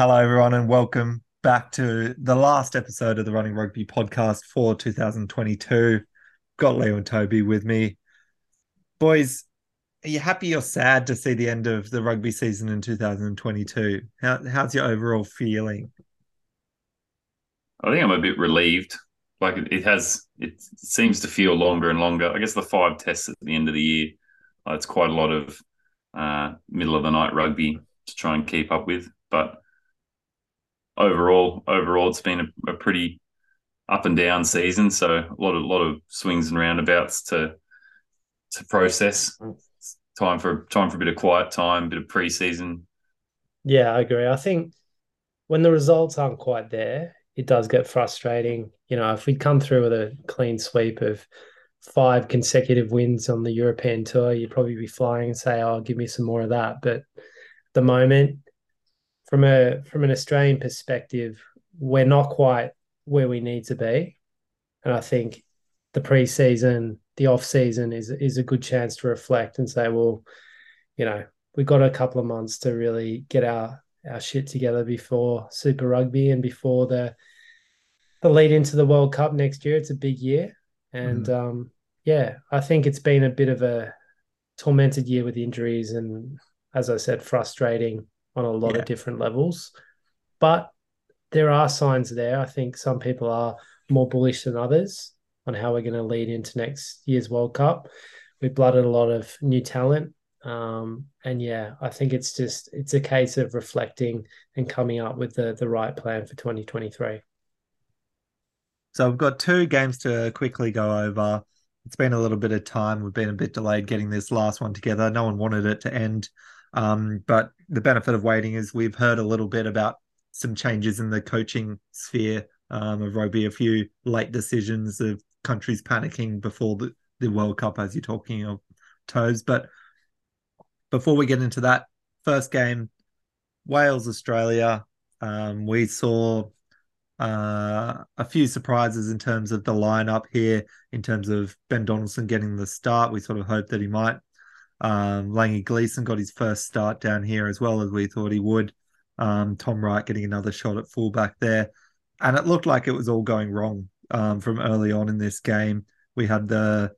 Hello, everyone, and welcome back to the last episode of the Running Rugby podcast for 2022. Got Leo and Toby with me. Boys, are you happy or sad to see the end of the rugby season in 2022? How, how's your overall feeling? I think I'm a bit relieved. Like it, it has, it seems to feel longer and longer. I guess the five tests at the end of the year, uh, it's quite a lot of uh, middle of the night rugby to try and keep up with. But overall, overall, it's been a, a pretty up and down season. So a lot of lot of swings and roundabouts to to process. Time for time for a bit of quiet time, bit of preseason. Yeah, I agree. I think when the results aren't quite there, it does get frustrating. You know, if we'd come through with a clean sweep of five consecutive wins on the European tour, you'd probably be flying and say, "Oh, give me some more of that." But the moment, from a from an Australian perspective, we're not quite where we need to be, and I think the preseason, the off season, is is a good chance to reflect and say, "Well, you know, we've got a couple of months to really get our our shit together before Super Rugby and before the the lead into the World Cup next year. It's a big year, and um, yeah, I think it's been a bit of a tormented year with injuries and, as I said, frustrating on a lot Yeah. of different levels. But there are signs there. I think some people are more bullish than others on how we're going to lead into next year's World Cup. We've blooded a lot of new talent. Um, and yeah, I think it's just it's a case of reflecting and coming up with the the right plan for 2023. So we've got two games to quickly go over. It's been a little bit of time. We've been a bit delayed getting this last one together. No one wanted it to end. Um, but the benefit of waiting is we've heard a little bit about some changes in the coaching sphere um, of rugby, a few late decisions of countries panicking before the, the World Cup, as you're talking of toes. But before we get into that, first game, Wales, Australia. Um, we saw uh, a few surprises in terms of the lineup here, in terms of Ben Donaldson getting the start. We sort of hoped that he might. Um, Langi Gleeson got his first start down here as well as we thought he would. Um, Tom Wright getting another shot at fullback there. And it looked like it was all going wrong um, from early on in this game. We had the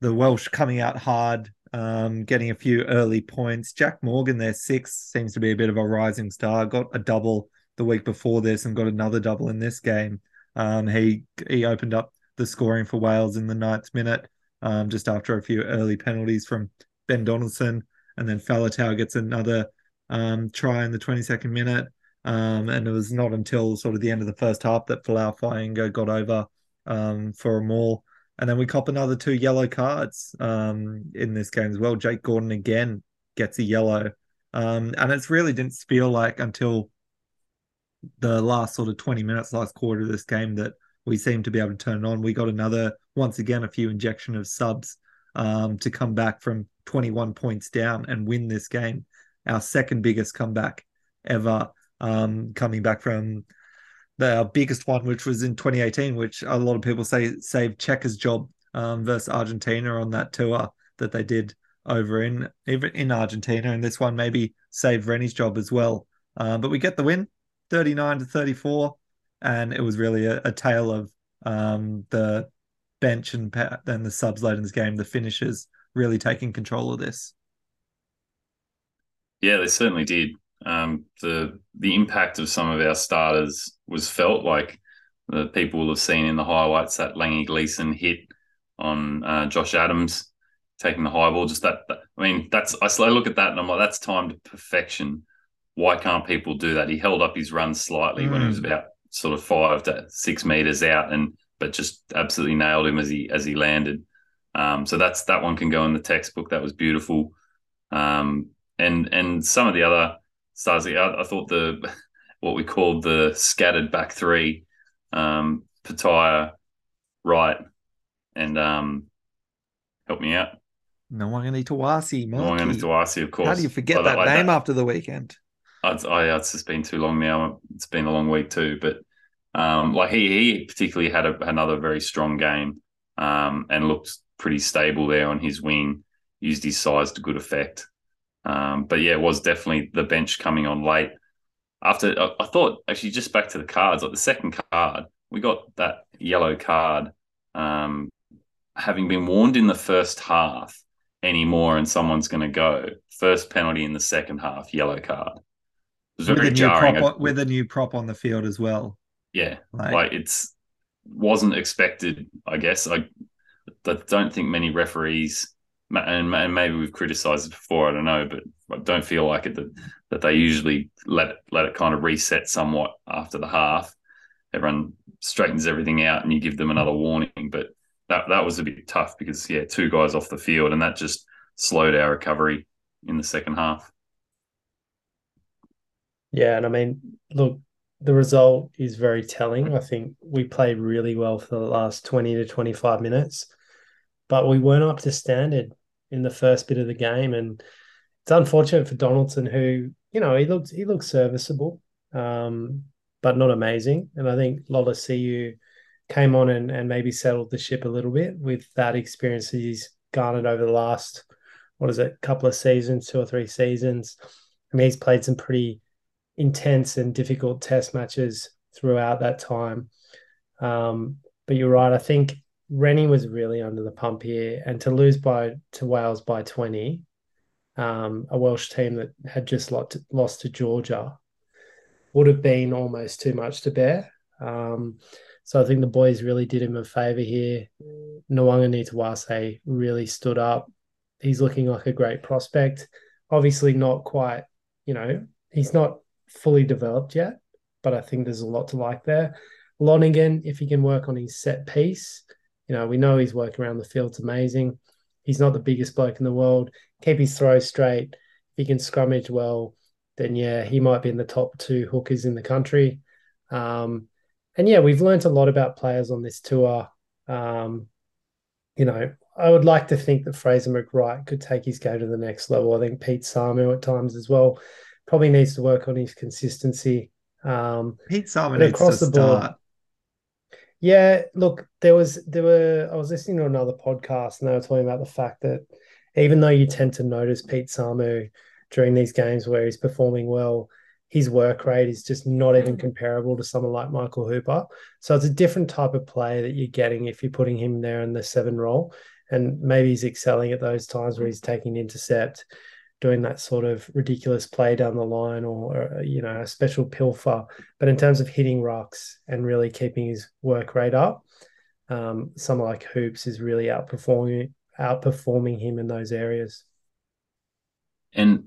the Welsh coming out hard, um, getting a few early points. Jac Morgan, their six, seems to be a bit of a rising star. Got a double the week before this and got another double in this game. Um, he he opened up the scoring for Wales in the ninth minute, um, just after a few early penalties from Ben Donaldson, and then Faletau gets another um, try in the 22nd minute. Um, and it was not until sort of the end of the first half that Folau Fainga'a got over um, for a maul. And then we cop another two yellow cards um, in this game as well. Jake Gordon again gets a yellow. Um, and it really didn't feel like until the last sort of 20 minutes, last quarter of this game that we seemed to be able to turn it on. We got another, once again, a few injection of subs um, to come back from 21 points down and win this game. Our second biggest comeback ever, um, coming back from the our biggest one, which was in 2018, which a lot of people say saved Cheika's job um, versus Argentina on that tour that they did over in even in Argentina, and this one maybe saved Rennie's job as well. Uh, but we get the win, 39 to 34, and it was really a, a tale of um, the bench and then the subs late in this game, the finishers really taking control of this. Yeah, they certainly did. Um, the the impact of some of our starters was felt like the people will have seen in the highlights that Langi Gleeson hit on uh, Josh Adams taking the high ball. Just that, that- I mean, that's I slowly look at that and I'm like, that's timed to perfection. Why can't people do that? He held up his run slightly when he was about sort of five to six meters out, and but just absolutely nailed him as he as he landed. Um, so that's that one can go in the textbook. That was beautiful. Um, and and some of the other stars, I, I thought the what we called the scattered back three, um, Petaia, Wright, and um, help me out. no Nawaqanitawase, Nwangani Tawasi, of course. How do you forget that name that, after the weekend? I'd, I, it's just been too long now. It's been a long week too, but um, like he he particularly had a, another very strong game um, and looked pretty stable there on his wing. Used his size to good effect. Um, but yeah, it was definitely the bench coming on late. After I, I, thought actually just back to the cards, like the second card, we got that yellow card, um, having been warned in the first half anymore, and someone's going to go first penalty in the second half, yellow card. It was with very a jarring. On, with a new prop on the field as well. Yeah, like, like it's wasn't expected. I guess I, I don't think many referees and, maybe we've criticized it before. I don't know, but I don't feel like it that, that they usually let it, let it kind of reset somewhat after the half. Everyone straightens everything out, and you give them another warning. But that that was a bit tough because yeah, two guys off the field, and that just slowed our recovery in the second half. Yeah, and I mean, look, the result is very telling. I think we played really well for the last 20 to 25 minutes, but we weren't up to standard in the first bit of the game. And it's unfortunate for Donaldson, who, you know, he looked he looked serviceable, um, but not amazing. And I think Lolesio came on and, and maybe settled the ship a little bit with that experience he's garnered over the last, what is it, couple of seasons, two or three seasons. I mean, he's played some pretty intense and difficult test matches throughout that time. Um, but you're right. I think Rennie was really under the pump here, and to lose by to Wales by 20, um, a Welsh team that had just lost, lost to Georgia, would have been almost too much to bear. Um, so I think the boys really did him a favour here. Nawaqanitawase really stood up. He's looking like a great prospect. Obviously, not quite, you know, he's not fully developed yet, but I think there's a lot to like there. Lonergan, if he can work on his set piece, you know, we know his work around the field's amazing. He's not the biggest bloke in the world. Keep his throw straight. If he can scrummage well, then yeah, he might be in the top two hookers in the country. Um, and yeah, we've learned a lot about players on this tour. Um, you know, I would like to think that Fraser McReight could take his game to the next level. I think Pete Samu at times as well probably needs to work on his consistency. Um, Pete Samu needs to the start. Yeah, look, there was there were I was listening to another podcast and they were talking about the fact that even though you tend to notice Pete Samu during these games where he's performing well, his work rate is just not even mm. comparable to someone like Michael Hooper. So it's a different type of play that you're getting if you're putting him there in the seven role. And maybe he's excelling at those times where he's taking intercept doing that sort of ridiculous play down the line or, uh, you know a special pilfer but in terms of hitting rocks and really keeping his work rate up um, someone like hoops is really outperforming outperforming him in those areas and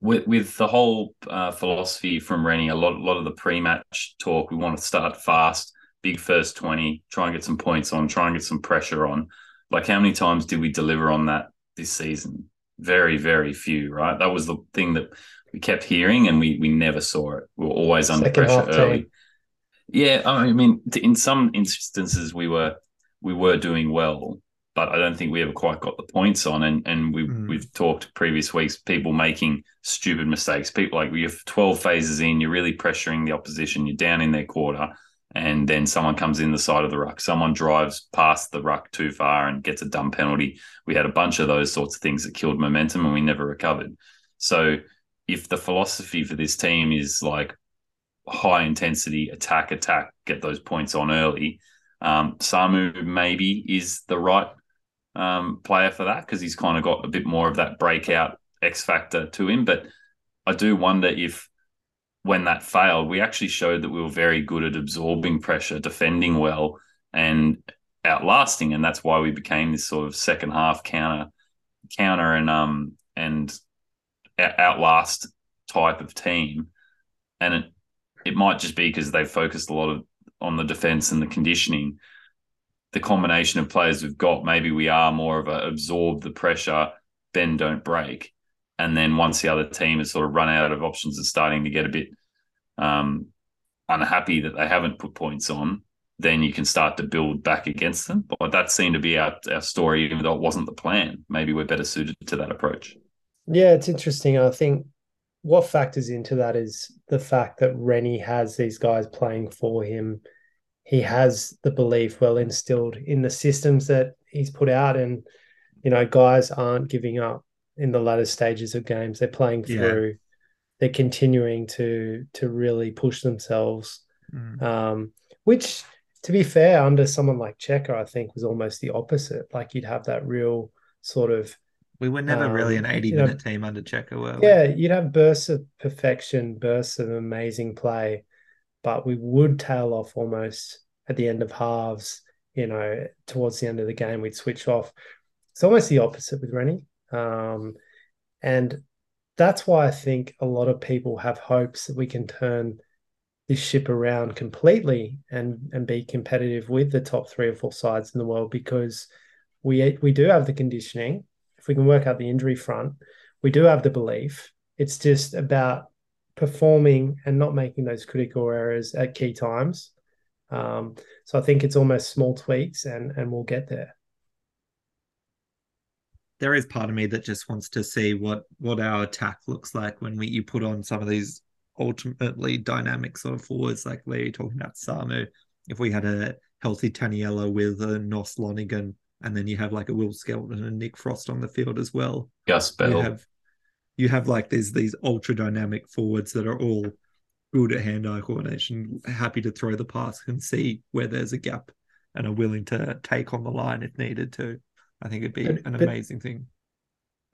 with, with the whole uh, philosophy from Rennie, a lot, a lot of the pre-match talk, we want to start fast, big first 20, try and get some points on, try and get some pressure on. Like how many times did we deliver on that this season? Very, very few, right? That was the thing that we kept hearing and we we never saw it. We were always under Second pressure early. Yeah, I mean, in some instances we were we were doing well, but I don't think we ever quite got the points on. And and we mm. we've talked previous weeks, people making stupid mistakes. People like you have twelve phases in, you're really pressuring the opposition. You're down in their quarter, and then someone comes in the side of the ruck. Someone drives past the ruck too far and gets a dumb penalty. We had a bunch of those sorts of things that killed momentum and we never recovered. So if the philosophy for this team is like high intensity attack, attack, get those points on early, um, Samu maybe is the right um, player for that because he's kind of got a bit more of that breakout X factor to him. But I do wonder if when that failed, we actually showed that we were very good at absorbing pressure, defending well, and outlasting, and that's why we became this sort of second half counter, counter and um and outlast type of team. And it it might just be because they focused a lot of on the defense and the conditioning. the combination of players we've got, maybe we are more of a absorb the pressure, bend don't break, and then once the other team has sort of run out of options and starting to get a bit um, unhappy that they haven't put points on, then you can start to build back against them. But that seemed to be our, our story, even though it wasn't the plan. Maybe we're better suited to that approach. Yeah, it's interesting. I think what factors into that is the fact that Rennie has these guys playing for him. He has the belief well instilled in the systems that he's put out, and you know, guys aren't giving up in the latter stages of games. They're playing through. Yeah. They're continuing to to really push themselves, mm. um, which to be fair, under someone like Cheika, I think was almost the opposite. Like you'd have that real sort of. We were never um, really an 80 minute know, team under Cheika, were we? Yeah, you'd have bursts of perfection, bursts of amazing play, but we would tail off almost at the end of halves. You know, towards the end of the game, we'd switch off. It's almost the opposite with Rennie. Um, and that's why I think a lot of people have hopes that we can turn this ship around completely and and be competitive with the top three or four sides in the world because we we do have the conditioning. If we can work out the injury front, we do have the belief. It's just about performing and not making those critical errors at key times. Um, so I think it's almost small tweaks, and and we'll get there. There is part of me that just wants to see what what our attack looks like when we you put on some of these ultimately dynamic sort of forwards like Larry talking about Samu. If we had a healthy Taniela with a Nos Lonergan, and then you have like a Will Skelton and Nick Frost on the field as well. Gus Bell. You have, you have like these these ultra dynamic forwards that are all good at hand-eye coordination, happy to throw the pass and see where there's a gap, and are willing to take on the line if needed to. I think it'd be an amazing thing.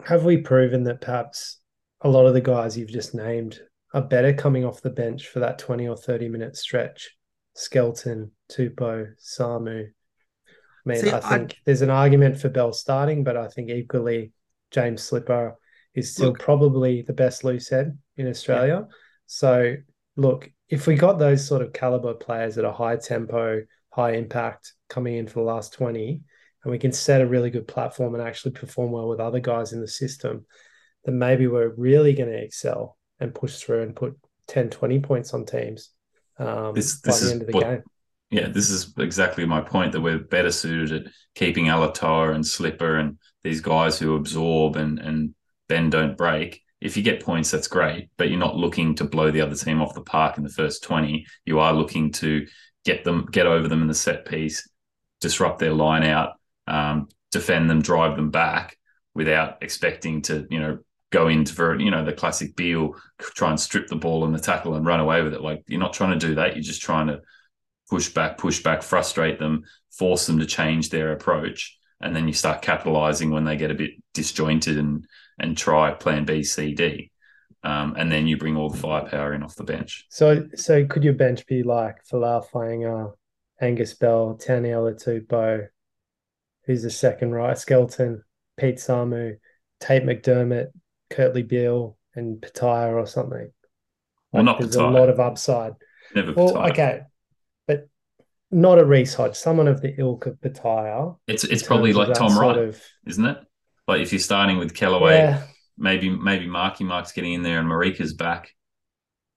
Have we proven that perhaps a lot of the guys you've just named are better coming off the bench for that 20 or 30 minute stretch. Skelton, Tupou, Samu. I mean, See, I think I... there's an argument for Bell starting, but I think equally James Slipper is still look, probably the best loose head in Australia. Yeah. So, look, if we got those sort of caliber players at a high tempo, high impact coming in for the last 20, and we can set a really good platform and actually perform well with other guys in the system, then maybe we're really going to excel and push through and put 10, 20 points on teams um, this, this by the end of the what, game. Yeah, this is exactly my point that we're better suited at keeping Alatoa and Slipper and these guys who absorb and, and bend don't break. If you get points, that's great, but you're not looking to blow the other team off the park in the first 20. You are looking to get them, get over them in the set piece, disrupt their line out, um, defend them, drive them back without expecting to, you know, go into for you know the classic Beale try and strip the ball and the tackle and run away with it. Like you're not trying to do that. You're just trying to push back, push back, frustrate them, force them to change their approach, and then you start capitalizing when they get a bit disjointed and and try Plan B, C, D. Um, and then you bring all the firepower in off the bench. So, so could your bench be like Folau Fainga'a, Angus Bell, Taniela Tupou, who's the second right, Skelton, Pete Samu, Tate McDermott, Kurtley Beale and Petaia or something. Well, not there's a lot of upside. Never well, okay, but not a Reece Hodge. Someone of the ilk of Petaia. It's it's probably like Tom Wright, of... isn't it? Like if you're starting with Kellaway, yeah. maybe maybe Marky Mark's getting in there and Marika's back.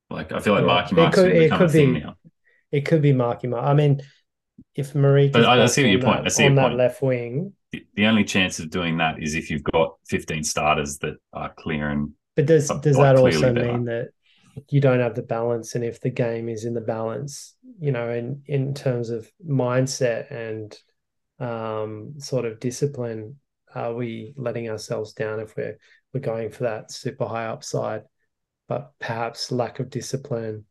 Like I feel like yeah. Marky Mark's it could, a thing be, now. It could be Marky Mark. I mean, if Marie. but I, I see your point. That, I see on that point. left wing, the, only chance of doing that is if you've got 15 starters that are clear and. But does does that also mean that you don't have the balance? And if the game is in the balance, you know, in in terms of mindset and um, sort of discipline, are we letting ourselves down if we're we're going for that super high upside, but perhaps lack of discipline,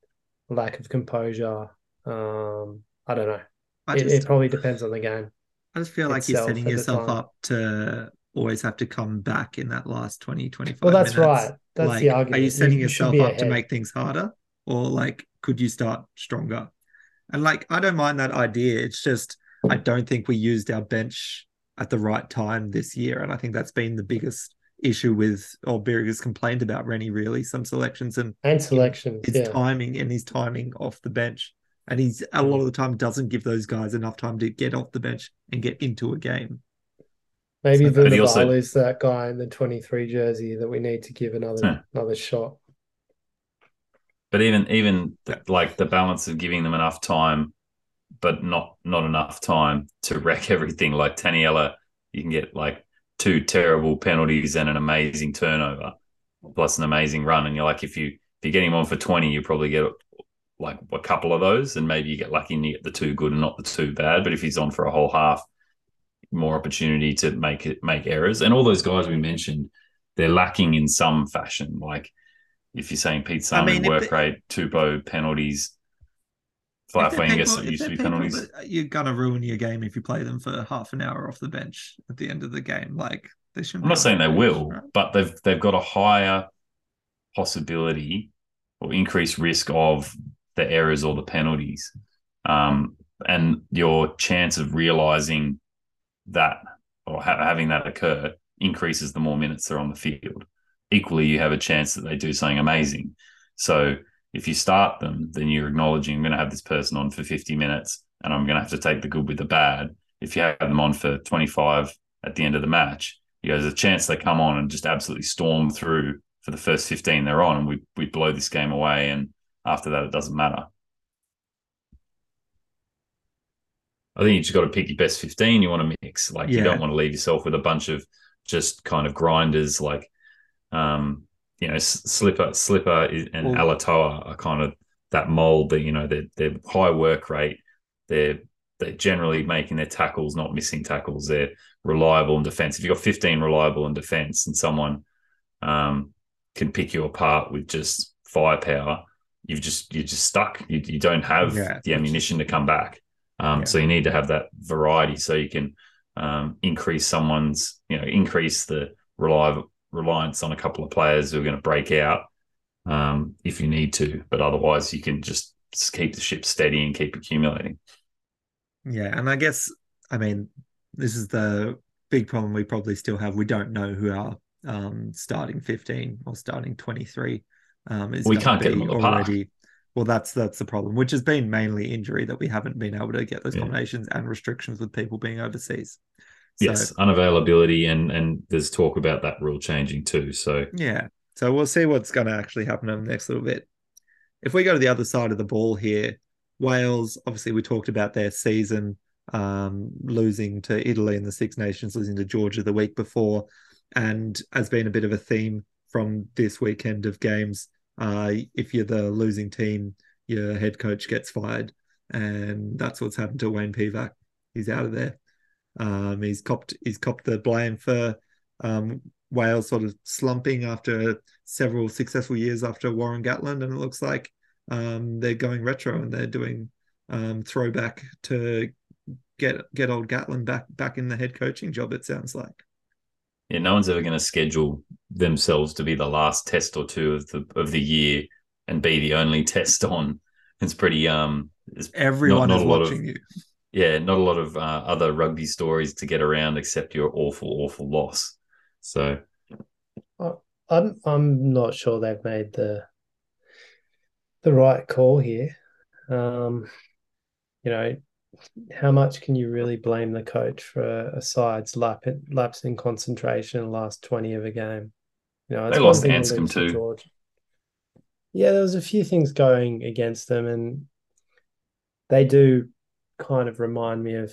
lack of composure? Um, I don't know. I it, it probably depends on the game. I just feel like you're setting yourself up to always have to come back in that last 20, 25 Well, that's minutes. right. That's like, the argument. Are you setting you, yourself up to make things harder? Or like, could you start stronger? And like, I don't mind that idea. It's just, I don't think we used our bench at the right time this year. And I think that's been the biggest issue with, or has complained about Rennie, really, some selections and, and selections, his yeah. timing and his timing off the bench. And he's a lot of the time doesn't give those guys enough time to get off the bench and get into a game. Maybe So- the But also- is that guy in the 23 jersey that we need to give another Huh. another shot. But even even the, like the balance of giving them enough time, but not not enough time to wreck everything. Like Taniela, you can get like two terrible penalties and an amazing turnover, plus an amazing run. And you're like, if you if you're getting him on for twenty, you probably get like a couple of those, and maybe you get lucky and you get the two good and not the two bad. But if he's on for a whole half, more opportunity to make it make errors. And all those guys we mentioned, they're lacking in some fashion. Like if you're saying Pete I Salmon, mean, work they- rate, Tupou, penalties, If they're Flafuengus, people- it if used to be penalties. You're gonna ruin your game if you play them for half an hour off the bench at the end of the game. Like they shouldn't. I'm not saying on they bench, will, right? but they've they've got a higher possibility or increased risk of the errors or the penalties, um, and your chance of realizing that or ha- having that occur increases the more minutes they're on the field. Equally, you have a chance that they do something amazing. So if you start them, then you're acknowledging I'm going to have this person on for 50 minutes, and I'm going to have to take the good with the bad. If you have them on for 25 at the end of the match, you know, there's a chance they come on and just absolutely storm through for the first 15 they're on and we, we blow this game away. And after that, it doesn't matter. I think you just got to pick your best 15 you want to mix. Like, you don't want to leave yourself with a bunch of just kind of grinders like, um, you know, Slipper, Slipper and Well- Alatoa are kind of that mold that, you know, they're, they're high work rate. They're, they're generally making their tackles, not missing tackles. They're reliable in defense. If you've got 15 reliable in defense and someone um, can pick you apart with just firepower, you've just you're just stuck. You, you don't have Yeah. the ammunition to come back. Um, Yeah. So you need to have that variety so you can um, increase someone's, you know, increase the reliable reliance on a couple of players who are going to break out um, if you need to. But otherwise, you can just, just keep the ship steady and keep accumulating. Yeah, and I guess I mean this is the big problem we probably still have. We don't know who our um, starting fifteen or starting twenty three um, is. We can't get be them on the park. Well, that's that's the problem, which has been mainly injury that we haven't been able to get those Yeah. combinations and restrictions with people being overseas. Yes, unavailability and and there's talk about that rule changing too. So Yeah. So we'll see what's going to actually happen in the next little bit. If we go to the other side of the ball here, Wales, obviously, we talked about their season um, losing to Italy in the Six Nations, losing to Georgia the week before, and has been a bit of a theme from this weekend of games. Uh, if you're the losing team, your head coach gets fired, and that's what's happened to Wayne Pivac. He's out of there. Um, he's copped he's copped the blame for um, Wales sort of slumping after several successful years after Warren Gatland, and it looks like um, they're going retro and they're doing um, throwback to get get old Gatland back back in the head coaching job. It sounds like. Yeah, no one's ever going to schedule themselves to be the last test or two of the of the year and be the only test on. It's pretty um. It's Everyone not is a lot of- watching you. yeah, not a lot of uh, other rugby stories to get around except your awful, awful loss. So I'm I'm not sure they've made the the right call here. Um, you know, how much can you really blame the coach for a side's lap lapse in concentration in the last 20 of a game? You know, They lost Anscombe too. Georgia. Yeah, there was a few things going against them, and they do kind of remind me of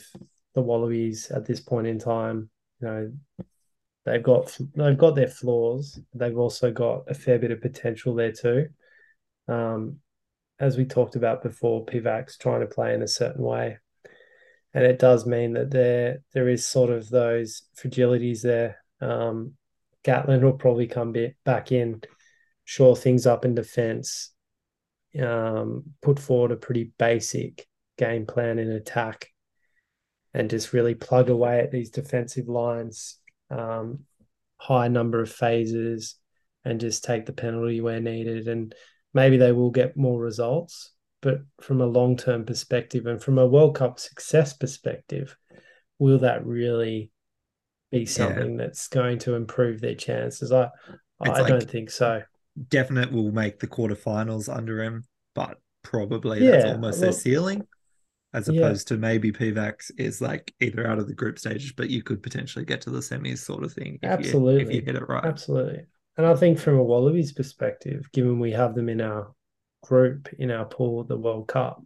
the Wallabies at this point in time. You know, they've got they've got their flaws. They've also got a fair bit of potential there too. Um, as we talked about before, Pivac's trying to play in a certain way, and it does mean that there there is sort of those fragilities there. Um, Gatland will probably come back in, shore things up in defence, um, put forward a pretty basic game plan in attack, and just really plug away at these defensive lines um, high number of phases and just take the penalty where needed. And maybe they will get more results. But from a long term perspective and from a World Cup success perspective, will that really be something that's going to improve their chances? I It's I like- don't think so. Definite will make the quarterfinals under him, but probably Yeah, that's almost their ceiling, as Yeah. opposed to maybe Pivac's is like either out of the group stages, but you could potentially get to the semis, sort of thing. If You, if Absolutely. you get it right. Absolutely. And I think from a Wallabies perspective, given we have them in our group, in our pool, the World Cup,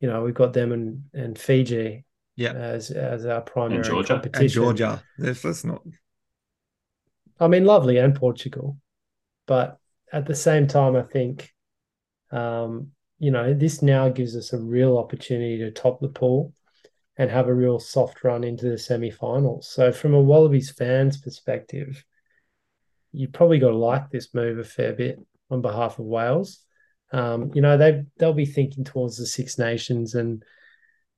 you know, we've got them and, and Fiji Yeah. as as our primary Georgia. Competition. And Georgia, that's, that's not. I mean, lovely, and Portugal. But at the same time, I think, um, you know, this now gives us a real opportunity to top the pool and have a real soft run into the semi-finals. So, from a Wallabies fans' perspective, you probably got to like this move a fair bit on behalf of Wales. Um, you know, they they'll be thinking towards the Six Nations and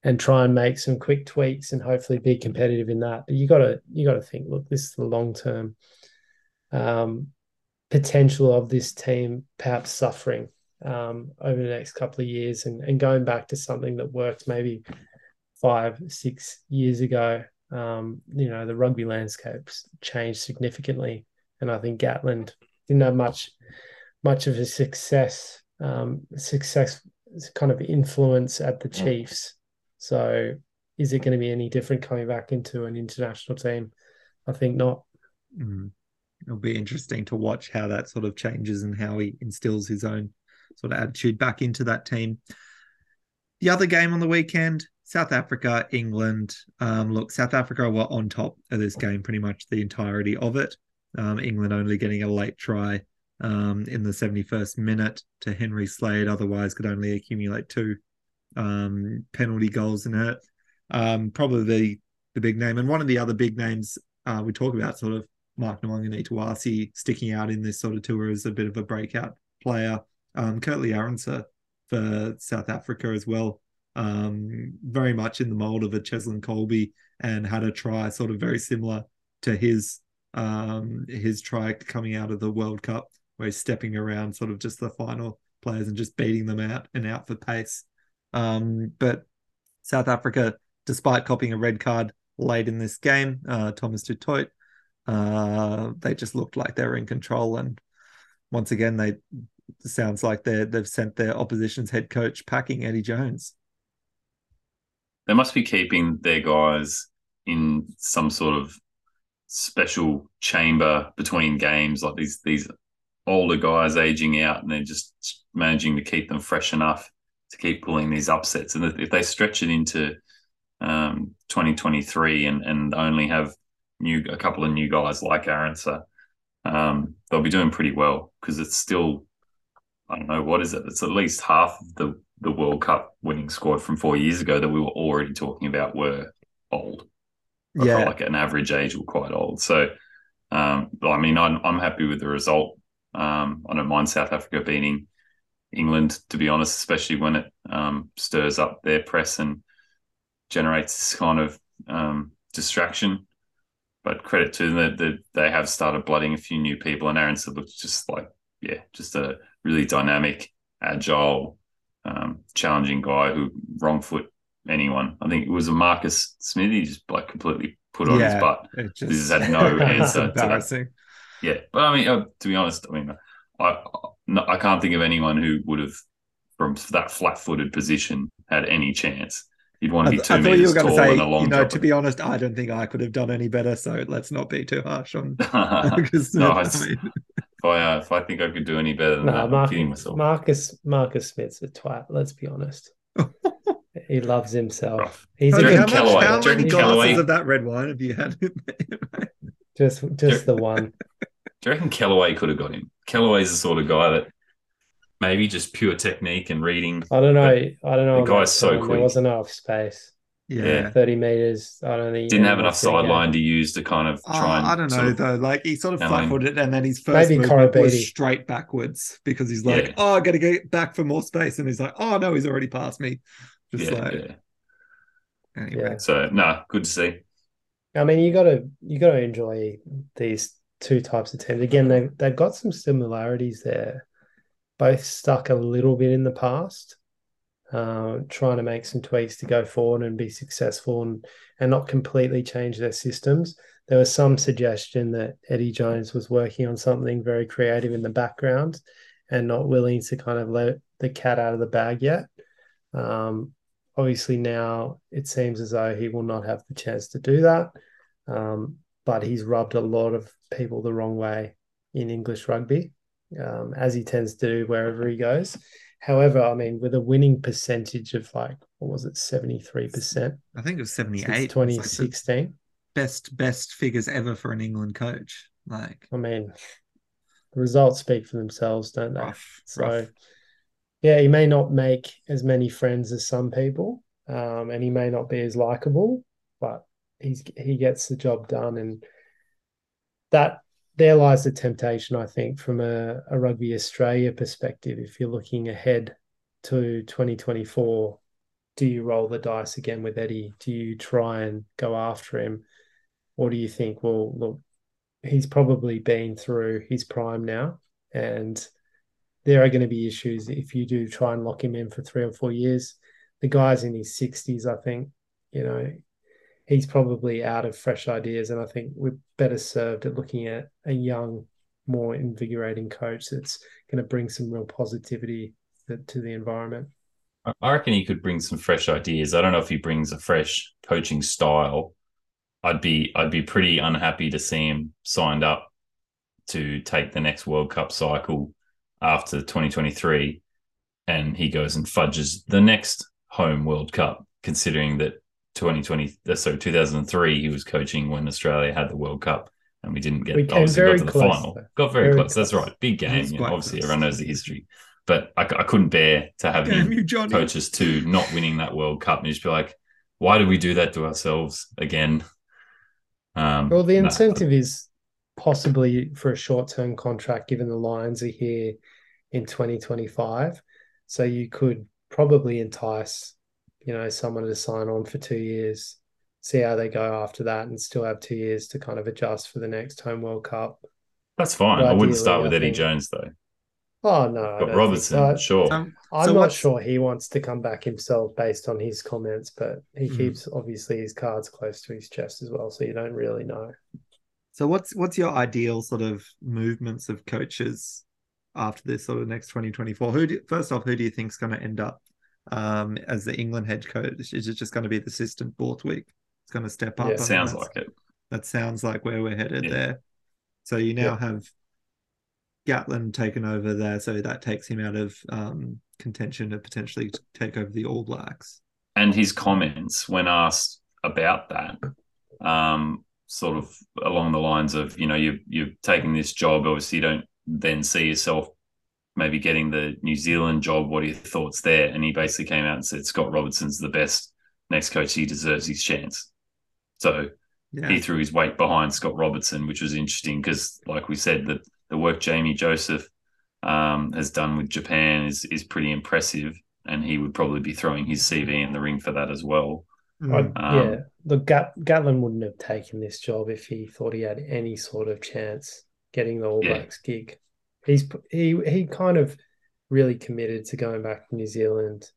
and try and make some quick tweaks and hopefully be competitive in that. But you got to you got to think, look, this is the long term um, potential of this team perhaps suffering um, over the next couple of years and, and going back to something that worked maybe five, six years ago. Um, you know, the rugby landscapes changed significantly. And I think Gatland didn't have much much of a success um, success kind of influence at the Chiefs. So is it going to be any different coming back into an international team? I think not. Mm. It'll be interesting to watch how that sort of changes and how he instills his own sort of attitude back into that team. The other game on the weekend, South Africa, England. Um, look, South Africa were on top of this game pretty much the entirety of it. Um, England only getting a late try um, in the 71st minute to Henry Slade, otherwise could only accumulate two um, penalty goals in it. Um, probably the, the big name. And one of the other big names uh, we talk about sort of Mark Nwangani sticking out in this sort of tour as a bit of a breakout player. Um, Kurt-Lee Arendse for South Africa as well. Um, very much in the mold of a Cheslin Kolbe and had a try sort of very similar to his um, his try coming out of the World Cup, stepping around sort of just the final players and just beating them out and out for pace. Um, but South Africa, despite copying a red card late in this game, uh, Thomas du Toit, uh, they just looked like they were in control. And once again, they sounds like they they've sent their opposition's head coach packing Eddie Jones. They must be keeping their guys in some sort of special chamber between games, like these these older guys aging out, and they're just managing to keep them fresh enough to keep pulling these upsets. And if they stretch it into um, 2023 and and only have new a couple of new guys like Arendse, um, they'll be doing pretty well because it's still I don't know what is it. It's at least half of the the World Cup winning squad from four years ago that we were already talking about were old. Or Yeah. like an average age were quite old. So, um, I mean, I'm I'm happy with the result. Um, I don't mind South Africa beating England, to be honest, especially when it um, stirs up their press and generates this kind of um, distraction. But credit to them that that they have started blooding a few new people, and Arendse looks just like yeah, just a really dynamic, agile, um, challenging guy who wrong foot anyone. I think it was a Marcus Smith. He just like completely put on his butt. It This had no answer to that. Embarrassing. Yeah, but I mean, uh, to be honest, I mean, I no, I can't think of anyone who would have from that flat-footed position had any chance. You'd want to th- be two I thought you were going tall to say, and a long you know, to be honest, I don't think I could have done any better. So let's not be too harsh on no, Marcus No, I it's- mean, if I uh, if I think I could do any better than No, that, I'm kidding myself. Marcus Marcus Smith's a twat. Let's be honest. he loves himself. Rough. He's a Do you Okay, how much, how many glasses Callaway- of that red wine have you had? just just the one. Do you reckon Kellaway could have got him? Kellaway's the sort of guy that maybe just pure technique and reading. I don't know. I don't know. The guy's so time. quick. There wasn't enough space. yeah. Thirty meters. I don't think Didn't have enough sideline to use to kind of Oh, try and. I don't sort know of- though. Like he sort of I mean- flat footed, and then his first Maybe movement was straight backwards because he's like, Yeah. "Oh, I got to get back for more space," and he's like, "Oh no, he's already past me." Just yeah, like yeah. anyway, Yeah. So no, good to see. I mean, you got to you got to enjoy these two types of teams. Again, they they've got some similarities there. Both stuck a little bit in the past, uh, trying to make some tweaks to go forward and be successful and and not completely change their systems. There was some suggestion that Eddie Jones was working on something very creative in the background and not willing to kind of let the cat out of the bag yet. Um, obviously, now it seems as though he will not have the chance to do that. Um, but he's rubbed a lot of people the wrong way in English rugby, um, as he tends to do wherever he goes. However, I mean, with a winning percentage of like, what was it, 73%? I think it was 78. Since It was like 2016. best best figures ever for an England coach. Like I mean, the results speak for themselves, don't they? rough, So, rough. yeah, he may not make as many friends as some people, um, and he may not be as likable, he's he gets the job done, and that there lies the temptation, I think, from a, a rugby Australia perspective. If you're looking ahead to 2024, do you roll the dice again with Eddie? Do you try and go after him, or do you think, well, look, he's probably been through his prime now, and there are going to be issues if you do try and lock him in for three or four years. The guy's in his 60s, I think, you know, he's probably out of fresh ideas. And I think we're better served at looking at a young, more invigorating coach that's going to bring some real positivity to, the environment. I reckon he could bring some fresh ideas. I don't know if he brings a fresh coaching style. I'd be I'd be pretty unhappy to see him signed up to take the next World Cup cycle after 2023 and he goes and fudges the next home World Cup, considering that 2020 uh, so 2003 he was coaching when Australia had the World Cup and we didn't get We came obviously very got to the close, final. though. Got very, Very close. That's right. Big game. You know, obviously close. everyone knows the history. But I couldn't bear to have Damn him you, Johnny. coach us to not winning that World Cup and you just be like, why do we do that to ourselves again? Um, Well, the nah. incentive is possibly for a short term contract, given the Lions are here in 2025. So you could probably entice, you know, someone to sign on for two years, see how they go after that, and still have two years to kind of adjust for the next home World Cup. That's fine. But I wouldn't start with I Eddie think- Jones though. Oh no, I Robertson, so. sure. So, I'm so not what's- sure he wants to come back himself based on his comments, but he Mhm. keeps obviously his cards close to his chest as well, so you don't really know. So what's what's your ideal sort of movements of coaches after this sort of next 2024? Who do, first off, who do you think's going to end up um, as the England head coach? Is it just going to be the assistant Borthwick? It's going to step up. Yeah. Sounds like it. that sounds like where we're headed Yeah. there. So you now Yeah. have Gatland taken over there, so that takes him out of um, contention to potentially take over the All Blacks. And his comments when asked about that, um, sort of along the lines of, you know, you you're taking this job, obviously you don't then see yourself maybe getting the New Zealand job. What are your thoughts there? And he basically came out and said Scott Robertson's the best next coach. He deserves his chance. So Yeah, he threw his weight behind Scott Robertson, which was interesting because, like we said, the the work Jamie Joseph um, has done with Japan is is pretty impressive, and he would probably be throwing his CV in the ring for that as well. Mm. Um, yeah, look, Gat- Gatland wouldn't have taken this job if he thought he had any sort of chance getting the All Yeah. Blacks gig. He's he he kind of really committed to going back to New Zealand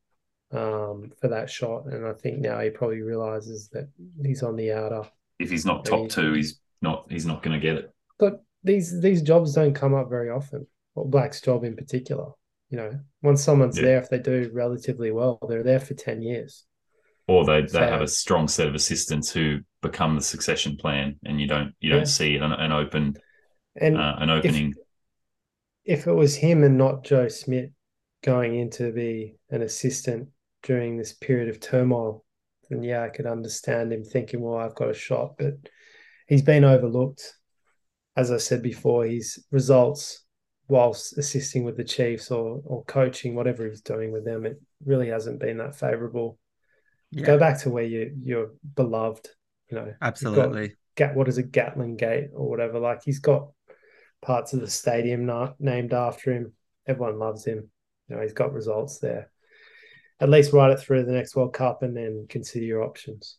um, for that shot, and I think now he probably realizes that he's on the outer. If he's not top two, he's not he's not going to get it. But these these jobs don't come up very often. All Blacks job in particular, you know, once someone's Yeah. there, if they do relatively well, they're there for ten years. Or they they So- have a strong set of assistants who become the succession plan, and you don't you don't see an, an open And uh, an opening. if it was him and not Joe Schmidt going in to be an assistant during this period of turmoil, then yeah, I could understand him thinking, well, I've got a shot. But he's been overlooked. As I said before, his results whilst assisting with the Chiefs or or coaching, whatever he's doing with them, it really hasn't been that favourable. yeah, Go back to where you you're beloved, you know. got absolutely. Gat, what is it, Gatland Gate or whatever. Like he's got parts of the stadium na- named after him. Everyone loves him. You know, he's got results there. At least ride it through the next World Cup and then consider your options.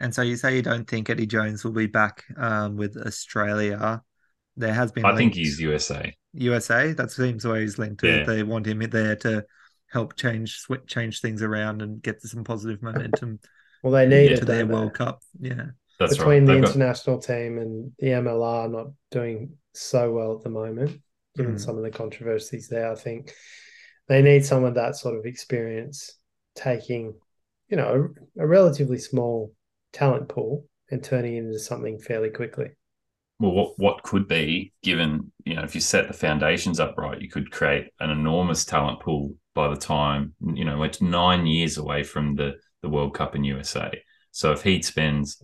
And so you say you don't think Eddie Jones will be back um, with Australia. There has been. I think he's USA. USA. That seems where he's linked to. Yeah. They want him there to help change swi- change things around and get some positive momentum Well, they need Yeah, it to their don't they? World Cup. Yeah, That's between right. the got- international team and the MLR not doing so well at the moment, given Mm. some of the controversies there. I think they need some of that sort of experience taking, you know, a, a relatively small talent pool and turning it into something fairly quickly. Well, what what could be given you know if you set the foundations up right, you could create an enormous talent pool by the time you know it's nine years away from the the World Cup in USA. So if he spends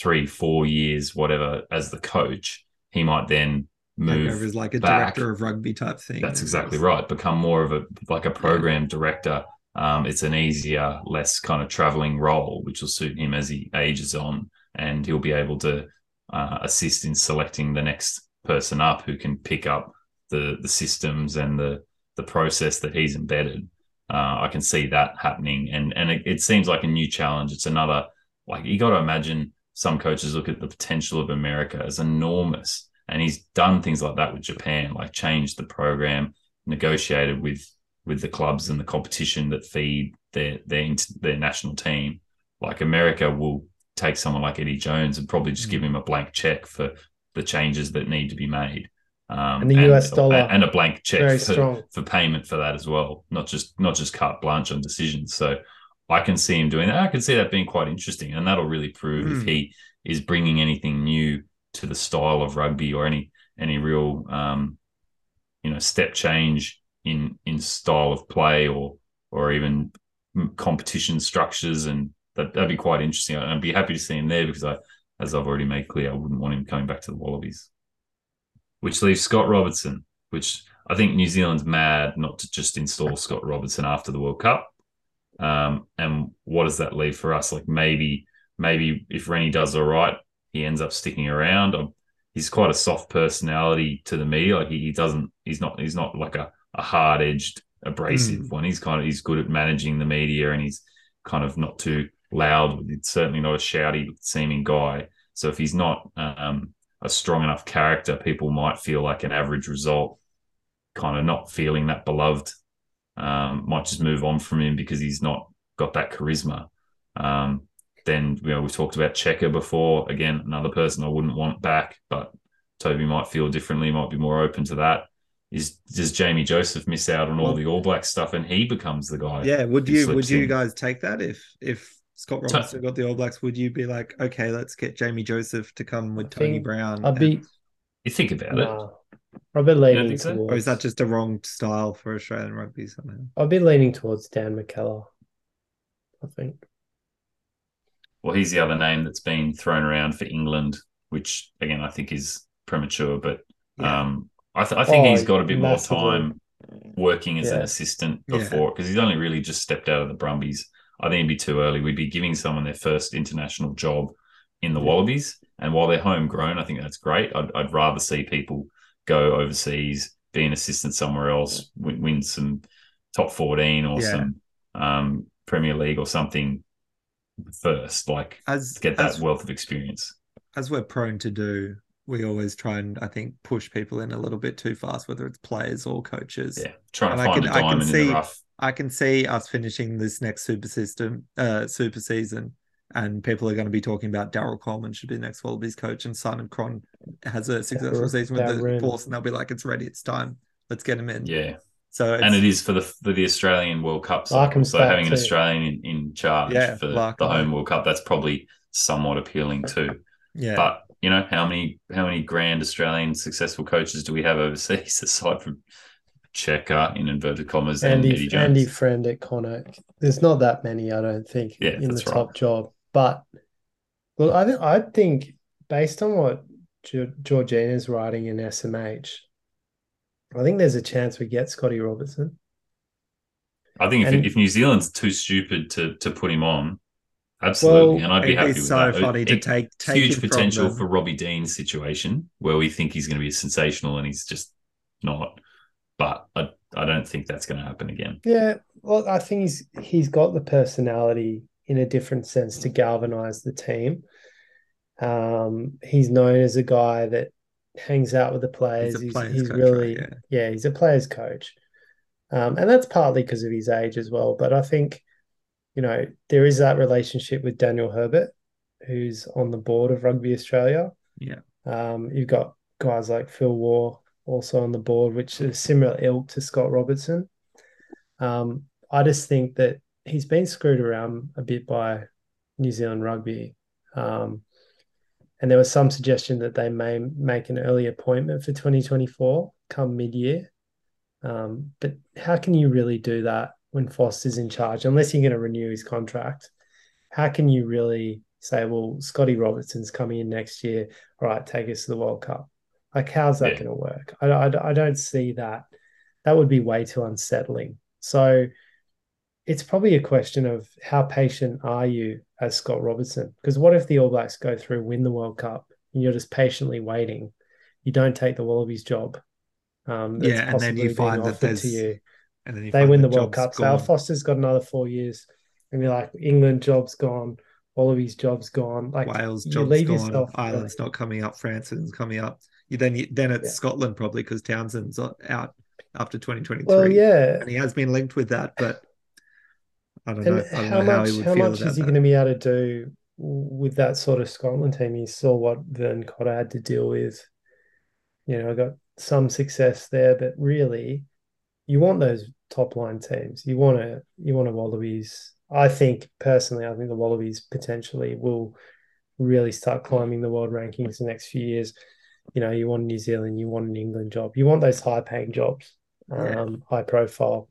three, four years, whatever, as the coach, he might then move as like a back. director of rugby type thing. That's exactly right. Become more of a like a program director. Um, it's an easier, less kind of traveling role, which will suit him as he ages on, and he'll be able to uh, assist in selecting the next person up who can pick up the the systems and the the process that he's embedded. Uh, I can see that happening, and and it, it seems like a new challenge. It's another like you got to imagine some coaches look at the potential of America as enormous, and he's done things like that with Japan, like changed the program, negotiated with with the clubs and the competition that feed their their their national team. Like America will take someone like Eddie Jones and probably just give him a blank check for the changes that need to be made. Um, And the US dollar, and a blank check for, for payment for that as well, not just not just carte blanche on decisions. So I can see him doing that. I can see that being quite interesting, and that'll really prove if Hmm. he is bringing anything new to the style of rugby or any any real um, you know step change in in style of play or or even mm, competition structures, and that that'd be quite interesting. And I'd be happy to see him there because I, as I've already made clear, I wouldn't want him coming back to the Wallabies. Which leaves Scott Robertson, which I think New Zealand's mad not to just install Scott Robertson after the World Cup. Um, and what does that leave for us? Like maybe, maybe if Rennie does all right, he ends up sticking around. Um, he's quite a soft personality to the media. Like he, he doesn't, he's not, he's not like a, a hard edged, abrasive Mm. one. He's kind of, he's good at managing the media and he's kind of not too loud. It's certainly not a shouty seeming guy. So if he's not um, a strong enough character, people might feel like an average result, kind of not feeling that beloved um, might just move on from him because he's not got that charisma. Um, then you know we talked about Cheika before. Again, another person I wouldn't want back, but Toby might feel differently. Might be more open to that. Is does Jamie Joseph miss out on all Well- the All Black stuff and he becomes the guy? Yeah, would you would you in? guys take that if if Scott Robertson got the All Blacks? Would you be like, okay, let's get Jamie Joseph to come with I Tony think Brown? I'd be You think about it. Nah, I'd be leaning think so? towards. or is that just a wrong style for Australian rugby somehow? I'd be leaning towards Dan McKellar. I think. Well, he's the other name that's been thrown around for England, which again I think is premature. But Yeah. um, I, th- I think Oh, he's got a bit more time working as an assistant before because he's only really just stepped out of the Brumbies. I think it'd be too early. We'd be giving someone their first international job in the Wallabies, and while they're homegrown, I think that's great. I'd, I'd rather see people go overseas, be an assistant somewhere else, win, win some top fourteen or Yeah. some um, Premier League or something first. Like As get that as, wealth of experience. as we're prone to do, we always try and I think push people in a little bit too fast, whether it's players or coaches. Yeah, trying And to I find can- a I can diamond in see- the rough. I can see us finishing this next super system, uh, super season, and people are going to be talking about Darren Coleman should be the next Wallabies coach, and Simon Cron has a successful Darren- season with the Darren. Force, and they'll be like, "It's ready, it's time, let's get him in." Yeah, So it's, and it is for the for the Australian World Cup. cycle. So back having an. Eh? Australian in, in charge Yeah, for Larkham. the home World Cup, that's probably somewhat appealing too. yeah, But you know, how many how many grand Australian successful coaches do we have overseas aside from Cheika in inverted commas and Eddie Andy Jones? Andy Friend at Connacht. There's not that many, I don't think, Yeah, in the that's right. top job. But look, I think I think based on what Ge- Georgina's writing in SMH, I think there's a chance we get Scotty Robertson. I think if, And- if New Zealand's too stupid to to put him on, absolutely, Well, and I'd be it'd happy be with so that. funny It- to take take huge him potential them. for Robbie Deans' situation where we think he's going to be sensational and he's just not. But I, I don't think that's going to happen again. Yeah, well, I think he's he's got the personality in a different sense to galvanize the team. Um, he's known as a guy that hangs out with the players. He's He's, he's coach, really right? yeah, he's a players coach. Um, and that's partly because of his age as well. But I think, you know, there is that relationship with Daniel Herbert, who's on the board of Rugby Australia. Yeah. Um, you've got guys like Phil Waugh also on the board, which is similar ilk to Scott Robertson. Um, I just think that he's been screwed around a bit by New Zealand rugby. Um, and there was some suggestion that they may make an early appointment for 2024 come mid year. Um, but how can you really do that when Foster's in charge, unless you're going to renew his contract? How can you really say, well, Scotty Robertson's coming in next year? All right, take us to the World Cup. Like, how's that yeah. going to work? I, I, I don't see that. That would be way too unsettling. So it's probably a question of how patient are you as Scott Robertson? Because what if the All Blacks go through, win the World Cup, and you're just patiently waiting? You don't take the Wallabies job. Um, yeah, and then you find that there's to you. And then they win the, the World Cup. So Al Foster's got another four years, and you're like, England job's gone, Wallabies job's gone, like Wales job's gone, Ireland's not coming up, France is coming up. You then you, then it's yeah. Scotland probably because Townsend's out after 2023. Well, yeah, and he has been linked with that, but I don't and know. I don't how know much, how, how much is he going to be able to do with that sort of Scotland team? You saw what Vern Cotter had to deal with. You know, I got some success there, but really, you want those top line teams. You want to you want a Wallabies. I think personally, I think the Wallabies potentially will really start climbing the world rankings the next few years. You know, you want New Zealand, you want an England job, you want those high paying jobs, yeah. um, high profile.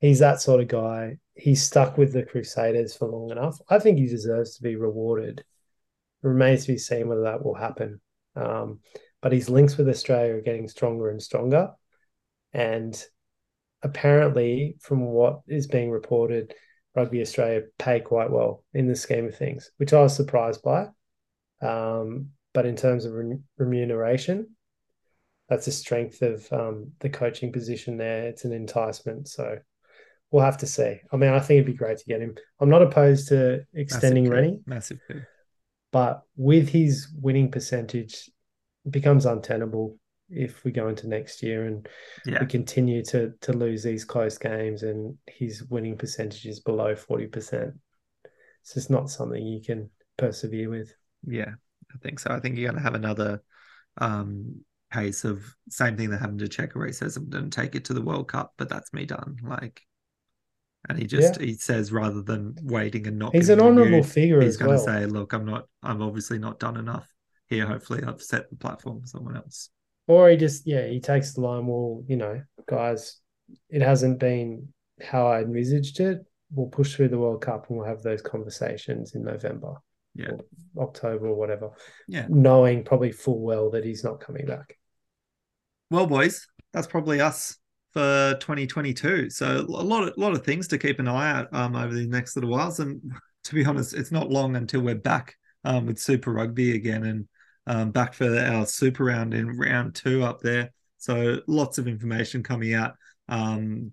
He's that sort of guy. He's stuck with the Crusaders for long enough. I think he deserves to be rewarded. It remains to be seen whether that will happen. Um, but his links with Australia are getting stronger and stronger. And apparently, from what is being reported, Rugby Australia pay quite well in the scheme of things, which I was surprised by. Um, but in terms of re- remuneration, that's a strength of um, the coaching position there. It's an enticement. So we'll have to see. I mean, I think it'd be great to get him. I'm not opposed to extending Massive Rennie. Massive But with his winning percentage becomes untenable if we go into next year and yeah. we continue to to lose these close games and his winning percentage is below 40%. It's just not something you can persevere with. Yeah, I think so. I think you're going to have another um, case of same thing that happened to Cheika where he says, I'm going to take it to the World Cup, but that's me done. Like, and he just yeah. he says rather than waiting and not he's an honourable figure he's going to say look i'm not i'm obviously not done enough here, hopefully I've set the platform for someone else. Or he just, yeah, he takes the line, well, you know, guys, it hasn't been how I envisaged it. We'll push through the World Cup and we'll have those conversations in November. Yeah. Or October or whatever. Yeah. Knowing probably full well that he's not coming back. Well, boys, that's probably us for 2022. So a lot of lot of things to keep an eye out um, over the next little whiles. And to be honest, it's not long until we're back um, with Super Rugby again. And um, back for our super round in round two up there. So lots of information coming out. Um,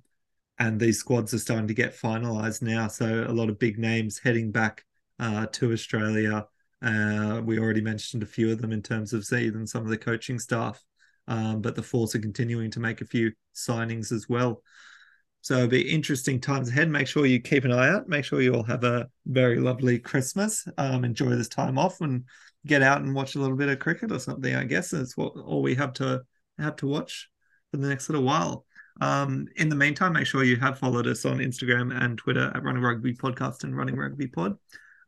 and these squads are starting to get finalized now. So a lot of big names heading back uh, to Australia. Uh, we already mentioned a few of them in terms of even some of the coaching staff. Um, but the Force are continuing to make a few signings as well. So it'll be interesting times ahead. Make sure you keep an eye out. Make sure you all have a very lovely Christmas. Um, enjoy this time off and get out and watch a little bit of cricket or something. I guess that's what all we have to have to watch for the next little while. Um, in the meantime, make sure you have followed us on Instagram and Twitter at Running Rugby Podcast and Running Rugby Pod,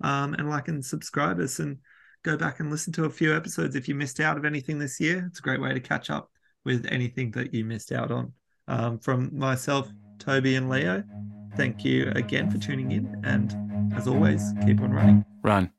um, and like and subscribe us and go back and listen to a few episodes if you missed out of anything this year. It's a great way to catch up with anything that you missed out on. Um, from myself, Toby, and Leo, thank you again for tuning in, and as always, keep on running. Run.